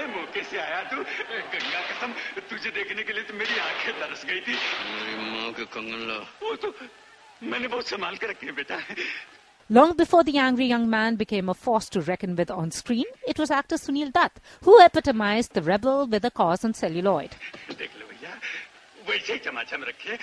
बड़े मौके से आया तू गंगा कसम तुझे देखने के लिए तो मेरी आँखें तरस गई थी मेरी माँ के कंगन ला वो तो मैंने बहुत संभाल कर रखे बेटा Long before the angry young man became a force to reckon with on screen, it was actor Sunil Dutt who epitomized the rebel with a cause on celluloid. देख लो भैया वैसे ही चमाचा रखे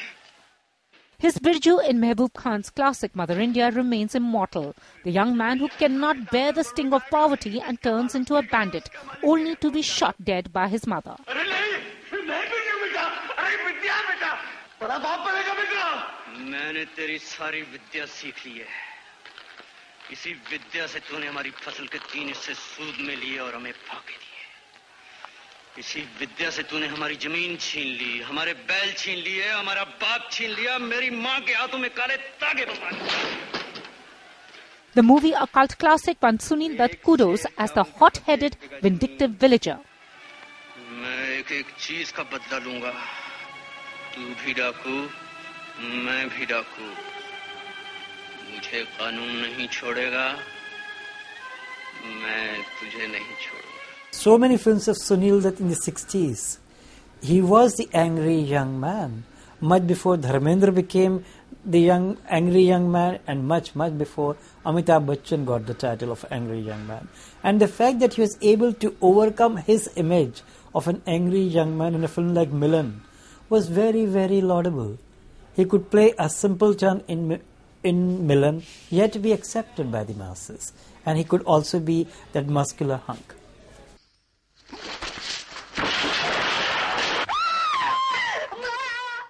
His Birju in Mehboob Khan's classic Mother India remains immortal. The young man who cannot bear the sting of poverty and turns into a bandit, only to be shot dead by his mother. अरे नहीं नहीं बेटा बेटा अरे विद्या बेटा बड़ा बाप बनेगा बेटा मैंने तेरी सारी विद्या सीख ली है इसी विद्या से तूने हमारी फसल के तीन हिस्से सूद में लिए और हमें फाके दिए इसी विद्या से तूने हमारी ज़मीन छीन ली हमारे बैल छीन लिए हमारा बाप छीन लिया मेरी माँ के हाथों में काले तागे बसा लिए The movie, a cult classic, won Sunil Dutt kudos as the hot-headed, vindictive villager. मैं एक एक चीज़ का बदला लूँगा। तू भी डाकू मैं भी डाकू। मुझे कानून नहीं छोड़ेगा मैं तुझे नहीं छोड़ूँगा। So many films of Sunil that in the 60s, he was the angry young man. Much before Dharmendra became the young, angry young man, and much, much before Amitabh Bachchan got the title of angry young man. And the fact that he was able to overcome his image of an angry young man in a film like Milan was very, very laudable. He could play a simpleton in in Milan, yet be accepted by the masses, and he could also be that muscular hunk.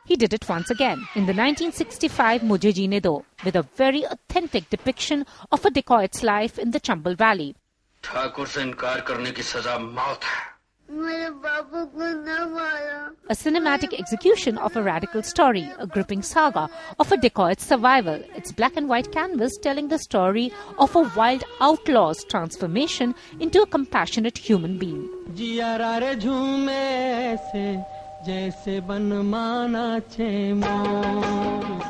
He did it once again in the 1965 Mujhe Jeene Do with a very authentic depiction of a dacoit's life in the Chambal Valley. A cinematic execution of a radical story, a gripping saga of a dacoit's survival, its black and white canvas telling the story of a wild outlaw's transformation into a compassionate human being.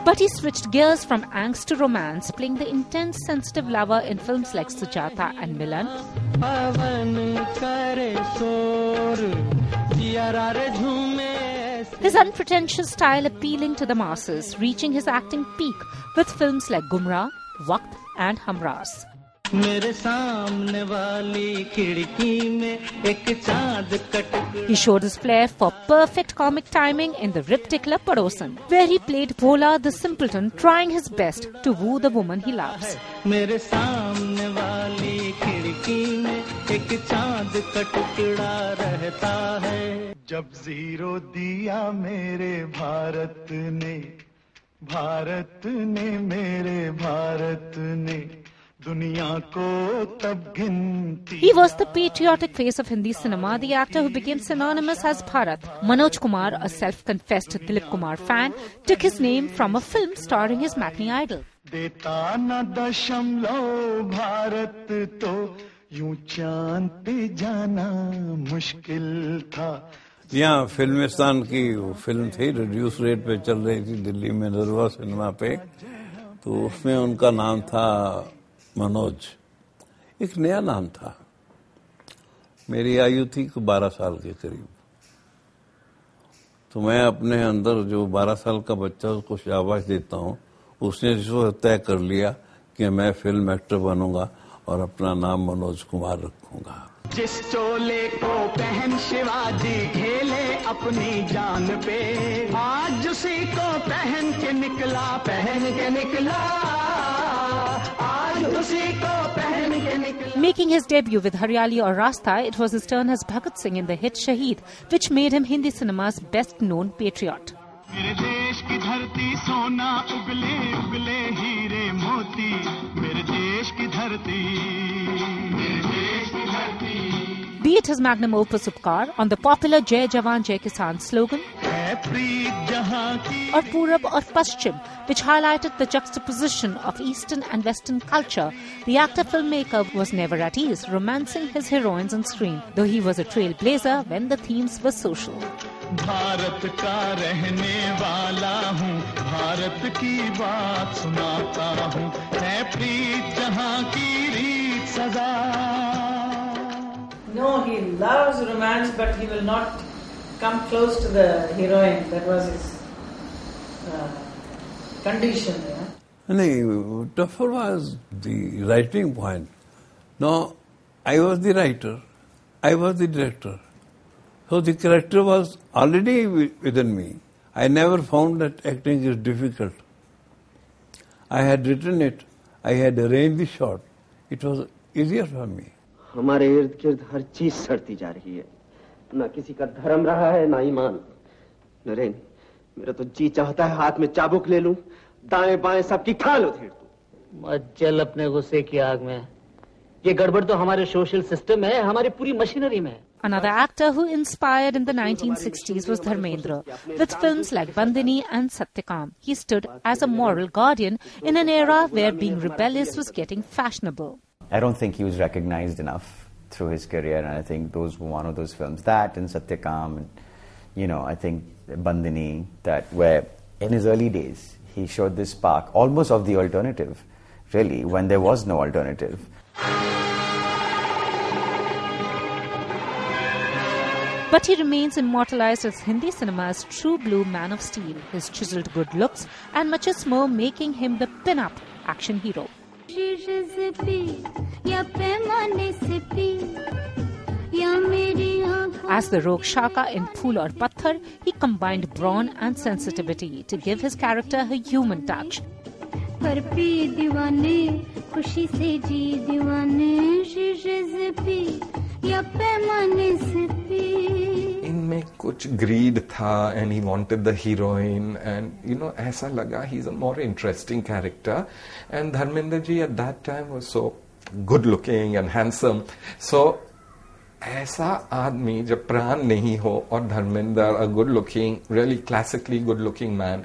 But he switched gears from angst to romance, playing the intense, sensitive lover in films like Sujata and Milan. His unpretentious style appealing to the masses, reaching his acting peak with films like Gumrah, Waqt, and Humraaz. मेरे सामने वाली खिड़की में एक चाँद Cuttack He showed his flair for perfect comic timing in the Rip Tickler Padosan, where he played Vola the simpleton, trying his best to woo the woman he loves. मेरे सामने वाली खिड़की में एक चाँद का टुकड़ा रहता है जब ज़ीरो दिया मेरे भारत ने भारत ने मेरे भारत ने दुनिया को तब गिनती He was the patriotic face of Hindi cinema, the actor who became synonymous as Bharat. Manoj Kumar, a self-confessed Dilip Kumar fan, took his name from a film starring his matinee idol. देता न दशमलव भारत तो यूँ चाँद पे जाना मुश्किल था यहाँ फिल्मिस्तान की फ़िल्म थी रिड्यूस रेट पे चल रही थी दिल्ली में नरवा सिनेमा पे तो उसमें उनका नाम था मनोज, एक नया नाम था। मेरी आयु थी बारह साल के करीब। तो मैं अपने अंदर जो बारह साल का बच्चा उसको शाबाश देता हूँ, उसने जो तय कर लिया कि मैं फ़िल्म एक्टर बनूँगा और अपना नाम मनोज कुमार रखूँगा। जिस चोले को पहन शिवाजी खेले अपनी जान पे, आज उसी को पहन के निकला, पहन के निकला। Making his debut with Hariyali Aur Rasta, it was his turn as Bhagat Singh in the hit Shaheed, which made him Hindi cinema's best-known patriot. Be it his magnum opus Upkar on the popular Jai Jawan Jai Kisan slogan or Purab Aur Paschim, which highlighted the juxtaposition of Eastern and Western culture, the actor filmmaker was never at ease romancing his heroines on screen, though he was a trailblazer when the themes were social. Bharat का रहने वाला हूँ भारत की बात सुनाता हूँ। है प्रीत जहाँ की रीत no, he loves romance, but he will not come close to the heroine. That was his uh, condition. Yeah? No, tougher was the writing point. Now, I was the writer, I was the director. So the character was already within me. I never found that acting is difficult. I had written it, I had arranged the shot. It was easier for me. हमारे इर्द गिर्द हर चीज़ सड़ती जा रही है ना किसी का धर्म रहा है ना ईमान नरेन मेरा तो जी चाहता है हाथ में चाबुक ले लूँ दाएँ बाएँ सबकी खाल उधेड़ दूँ मत चल अपने गुस्से की आग में ये गड़बड़ तो हमारे सोशल सिस्टम है हमारी पूरी मशीनरी में है Another actor who inspired in the 1960s was Dharmendra. With films like Bandini and Satyakam, he stood as a moral guardian in an era where being rebellious was getting fashionable. I don't think he was recognized enough through his career, and I think those were one of those films. That and Satyakam, and you know, I think Bandini, that where in his early days he showed this spark, almost of the alternative, really, when there was no alternative. But he remains immortalized as Hindi cinema's true blue man of steel, his chiseled good looks and machismo making him the pin-up action hero as the Rok Shaka in Phool Aur Patthar, he combined brawn and sensitivity to give his character a human touch. पर या पैमाने से P इनमें कुछ greed था and he wanted the heroine and you know ऐसा लगा he is a more interesting character and Dharmendra ji at that time was so good looking and handsome so ऐसा आदमी जब प्राण नहीं हो और Dharmendra a good looking really classically good looking man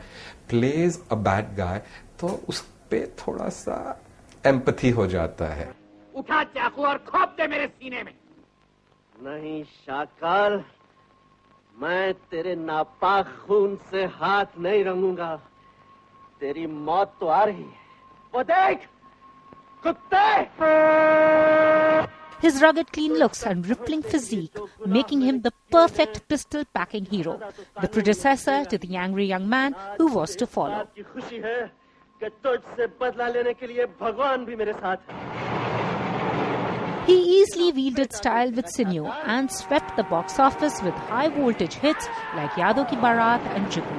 plays a bad guy तो उस पे थोड़ा सा एम्पथी हो जाता है। उठा चाकू और खोप दे मेरे सीने में। नहीं शाकाल मैं तेरे नापाक खून से हाथ नहीं रंगूँगा तेरी मौत तो आ रही है वो देख कुत्ते His rugged clean looks and rippling physique making him the perfect pistol packing hero, the predecessor to the angry young man who was to follow. He easily wielded style with sinew and swept the box office with high voltage hits like Yaadon Ki Baaraat and Jugnu.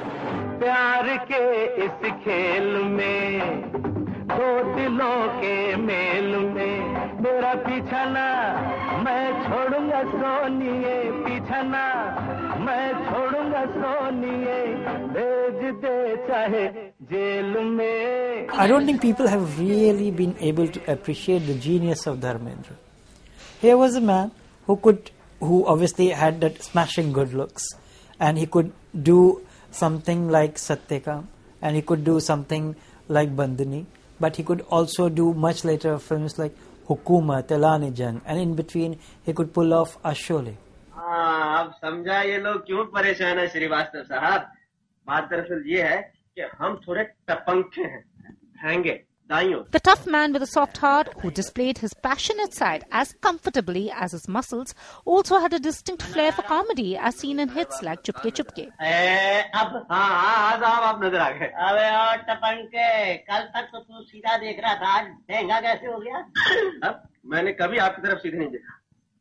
I don't think people have really been able to appreciate the genius of Dharmendra. Here was a man who could, who obviously had that smashing good looks, and he could do something like Satyakam, and he could do something like Bandini, but he could also do much later films like Hukumat, Telani Jang, and in between he could pull off a Sholay. आप समझा ये लोग क्यों परेशान है श्रीवास्तव साहब बात दरअसल ये है कि हम थोड़े टपंखे हैं The tough man with a soft heart, who displayed his passionate side as comfortably as his muscles, also had a distinct flair for comedy, as seen in hits like Chupke Chupke. ए, अब हाँ हाँ हाँ साहब आप नजर आ गए अबे और टपंके कल तक तो तू सीधा देख रहा था आज महंगा कैसे हो गया अब मैंने कभी आपकी तरफ सीधे नहीं देखा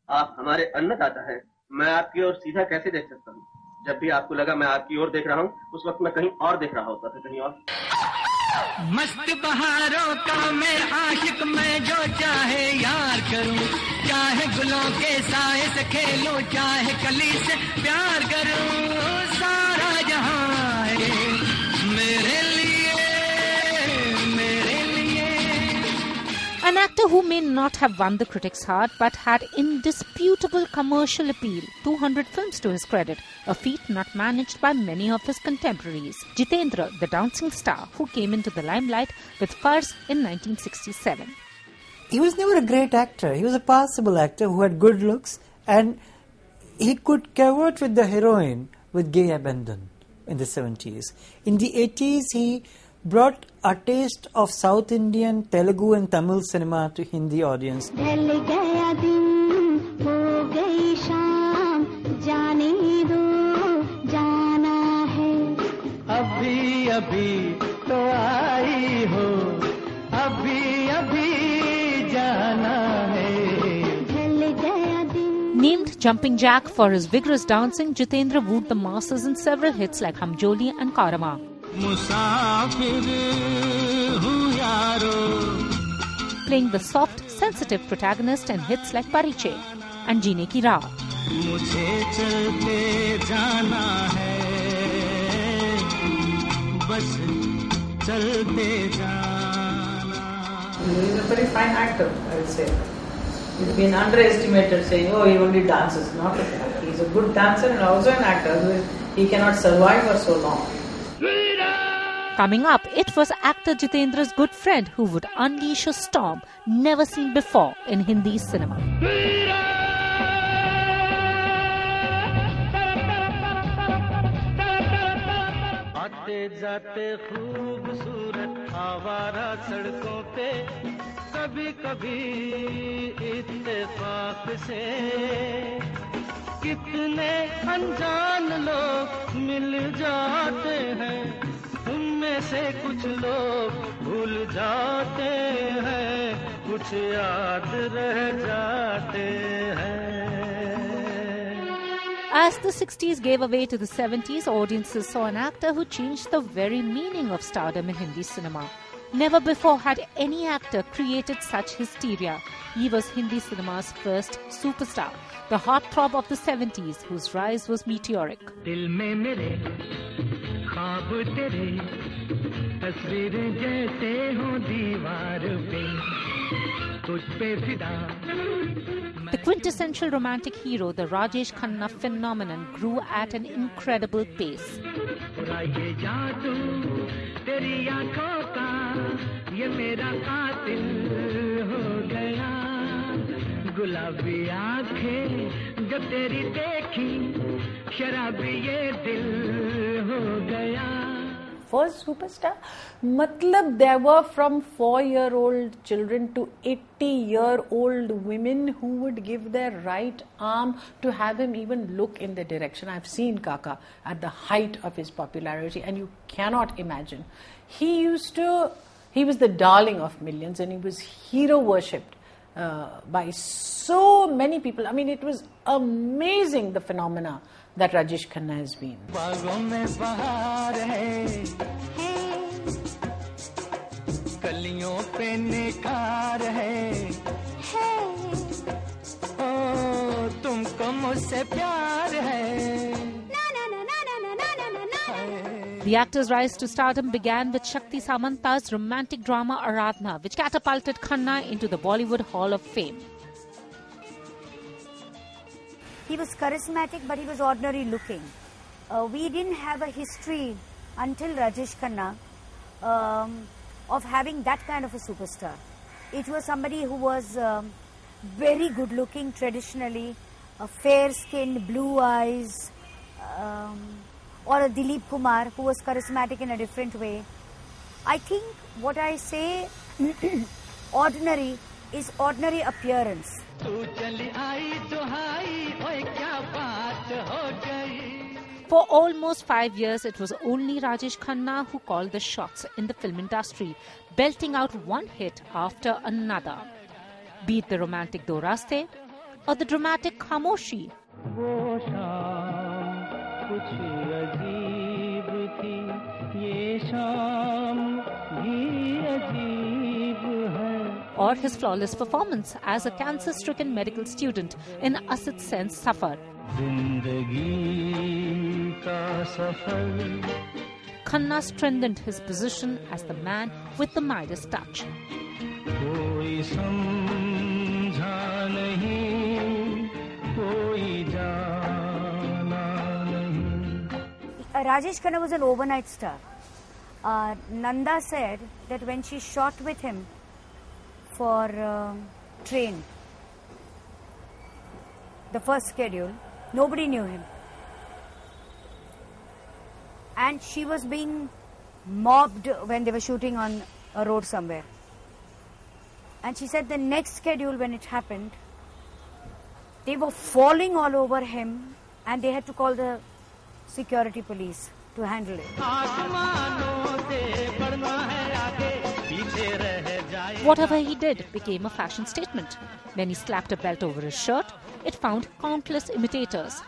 आप हमारे अन्नदाता हैं मैं आपकी ओर सीधा कैसे देख सकता हूँ जब भी आपको लगा मैं आपकी ओर देख रहा हूँ उस वक्त मैं कहीं और देख रहा होता था कहीं और मस्त बहारों का मैं आशिक, मैं जो चाहे यार करूँ। चाहे गुलों के साए से खेलूं, चाहे कली से प्यार करूँ। Actor who may not have won the critics' heart but had indisputable commercial appeal, 200 films to his credit, a feat not managed by many of his contemporaries. Jitendra, the dancing star who came into the limelight with Farz in 1967. he was never a great actor. He was a passable actor who had good looks and he could cavort with the heroine with gay abandon in the 70s. In the 80s, he brought a taste of South Indian, Telugu, and Tamil cinema to Hindi audience. Named Jumping Jack for his vigorous dancing, Jitendra wooed the masses in several hits like Humjoli and Karama. Playing the soft, sensitive protagonist in hits like Parichay and Jeene Ki Raah. He is a very fine actor, I would say. He's been underestimated, saying, oh, he only dances. Not a He's a good dancer and also an actor. He cannot survive for so long. Coming up, it was actor Jitendra's good friend who would unleash a storm never seen before in Hindi cinema. आते जाते खूबसूरत आवारा सड़कों पे कभी कभी इत्तेफाक से कितने अनजान लोग मिल जाते हैं उनमें से कुछ लोग भूल जाते हैं कुछ याद रह जाते हैं As the 60s gave away to the 70s, audiences saw an actor who changed the very meaning of stardom in Hindi cinema. Never before had any actor created such hysteria. He was Hindi cinema's first superstar, the heartthrob of the 70s, whose rise was meteoric. दिल में मेरे ख्वाब तेरे तस्वीरें जैसे हो दीवार पे तुझ पे फिदा The quintessential romantic hero, the Rajesh Khanna phenomenon, grew at an incredible pace. पूरा ये जादू तेरी आंखों का ये मेरा कातिल हो गया गुलाबी आंखें जब तेरी देखी शराबी ये दिल हो गया First superstar? Matlab, there were from four year old children to 80 year old women who would give their right arm to have him even look in the direction. I've seen Kaka at the height of his popularity, and you cannot imagine. He used to, he was the darling of millions and he was hero worshipped. Uh, by so many people. I mean, it was amazing the phenomena that Rajesh Khanna has been. बागों में बहार है कलियों पे निखार है ओ तुमको मुझसे प्यार है The actor's rise to stardom began with Shakti Samanta's romantic drama Aradhna, which catapulted Khanna into the Bollywood Hall of Fame. He was charismatic, but he was ordinary looking. Uh, we didn't have a history until Rajesh Khanna um, of having that kind of a superstar. It was somebody who was um, very good looking traditionally, uh, fair skinned, blue eyes, um, or a Dilip Kumar who was charismatic in a different way. I think what I say ordinary is ordinary appearance. For almost five years, it was only Rajesh Khanna who called the shots in the film industry, belting out one hit after another. Be it the romantic Do Raaste or the dramatic Khamoshi. Or his flawless performance as a cancer stricken medical student in Asit Sen's Safar. Khanna strengthened his position as the man with the Midas touch. Rajesh Khanna was an overnight star. Uh, Nanda said that when she shot with him for uh, Train, the first schedule, nobody knew him. And she was being mobbed when they were shooting on a road somewhere. And she said the next schedule, when it happened, they were falling all over him and they had to call the security police to handle it. Whatever he did became a fashion statement. When he slapped a belt over his shirt, it found countless imitators.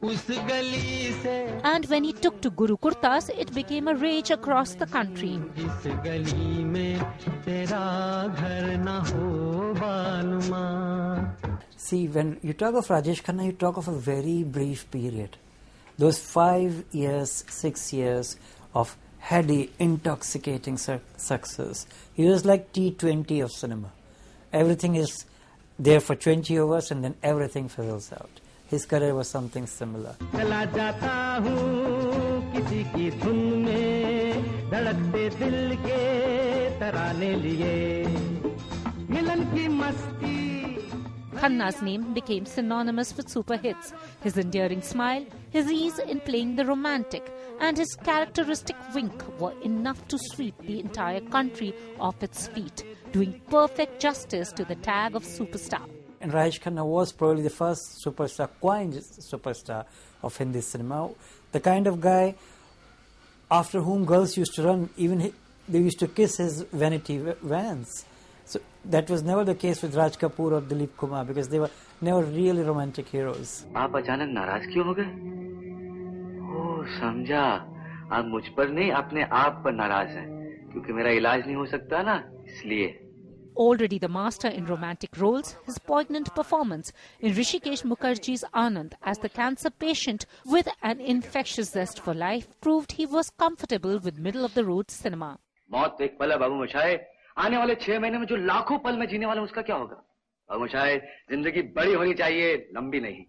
And when he took to Guru Kurtas, it became a rage across the country. See, when you talk of Rajesh Khanna, you talk of a very brief period. Those five years, six years of heady, intoxicating success. He was like T20 of cinema. Everything is there for 20 hours and then everything fizzles out his career was something similar. Khanna's name became synonymous with super hits. His endearing smile, his ease in playing the romantic, and his characteristic wink were enough to sweep the entire country off its feet, doing perfect justice to the tag of superstar And Rajesh Khanna was probably the first superstar, coined superstar of Hindi cinema. The kind of guy after whom girls used to run, even he, they used to kiss his vanity vans. So that was never the case with Raj Kapoor or Dilip Kumar because they were never really romantic heroes. आप अचानक नाराज क्यों हो गए ओ समझा आप मुझ पर नहीं अपने आप पर नाराज हैं क्योंकि मेरा इलाज नहीं हो सकता ना इसलिए Already the master in romantic roles, his poignant performance in Hrishikesh Mukherjee's Anand as the cancer patient with an infectious zest for life proved he was comfortable with middle of the road cinema. मौत एक पल him as a आने वाले छह महीने में जो लाखों पल में जीने उसका क्या होगा? जिंदगी बड़ी होनी चाहिए नहीं।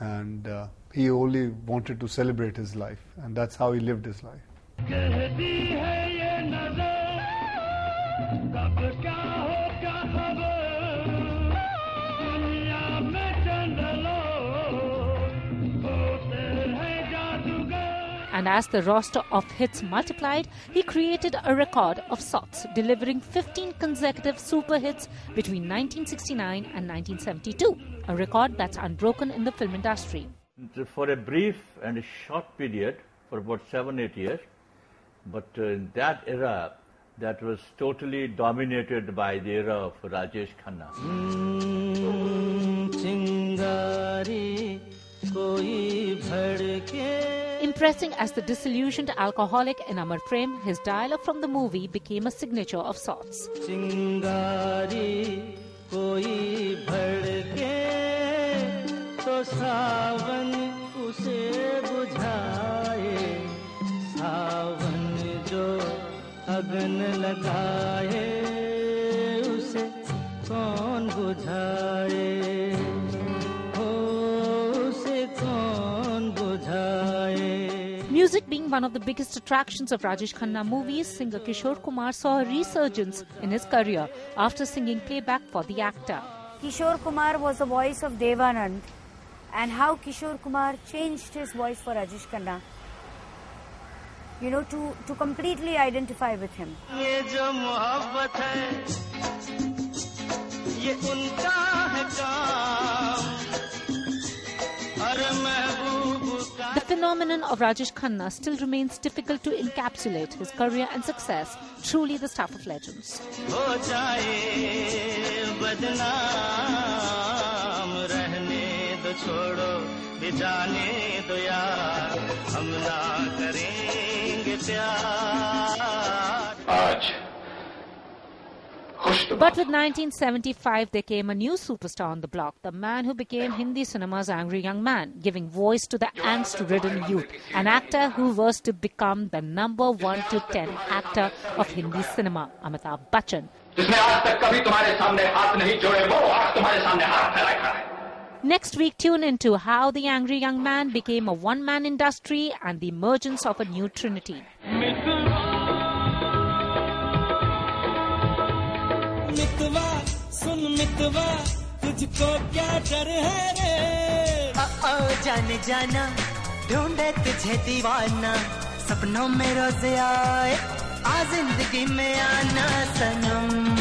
And uh, he only wanted to celebrate his life, and that's how he lived his life. As the roster of hits multiplied, he created a record of sorts, delivering 15 consecutive super hits between 1969 and 1972, a record that's unbroken in the film industry. For a brief and a short period, for about seven, eight years, but uh, in that era, that was totally dominated by the era of Rajesh Khanna. Mm, कोई भड़के Impressing as the disillusioned alcoholic in Amar Prem, his dialogue from the movie became a signature of sorts. चिंगारी कोई भड़के तो सावन उसे बुझाए सावन जो अगन लगाए उसे कौन बुझाए Music one of the biggest attractions of Rajesh Khanna movies, singer Kishore Kumar saw a resurgence in his career after singing playback for the actor. Kishore Kumar was the voice of Devanand, and how Kishore Kumar changed his voice for Rajesh Khanna. You know, to, to completely identify with him. Phenomenon of Rajesh Khanna still remains difficult to encapsulate his career and success, truly the stuff of legends. हो but with 1975, there came a new superstar on the block, the man who became Hindi cinema's angry young man, giving voice to the angst ridden youth, an actor who was to become the number 1 to 10 actor of Hindi cinema, Amitabh Bachchan. Next week, tune into how the angry young man became a one man industry and the emergence of a new trinity. मितवा, तुझको क्या डर है रे? ओ जाने जाना, ढूंढे तुझे दीवाना, सपनों में रोज आए, आ ज़िंदगी में आना सनम।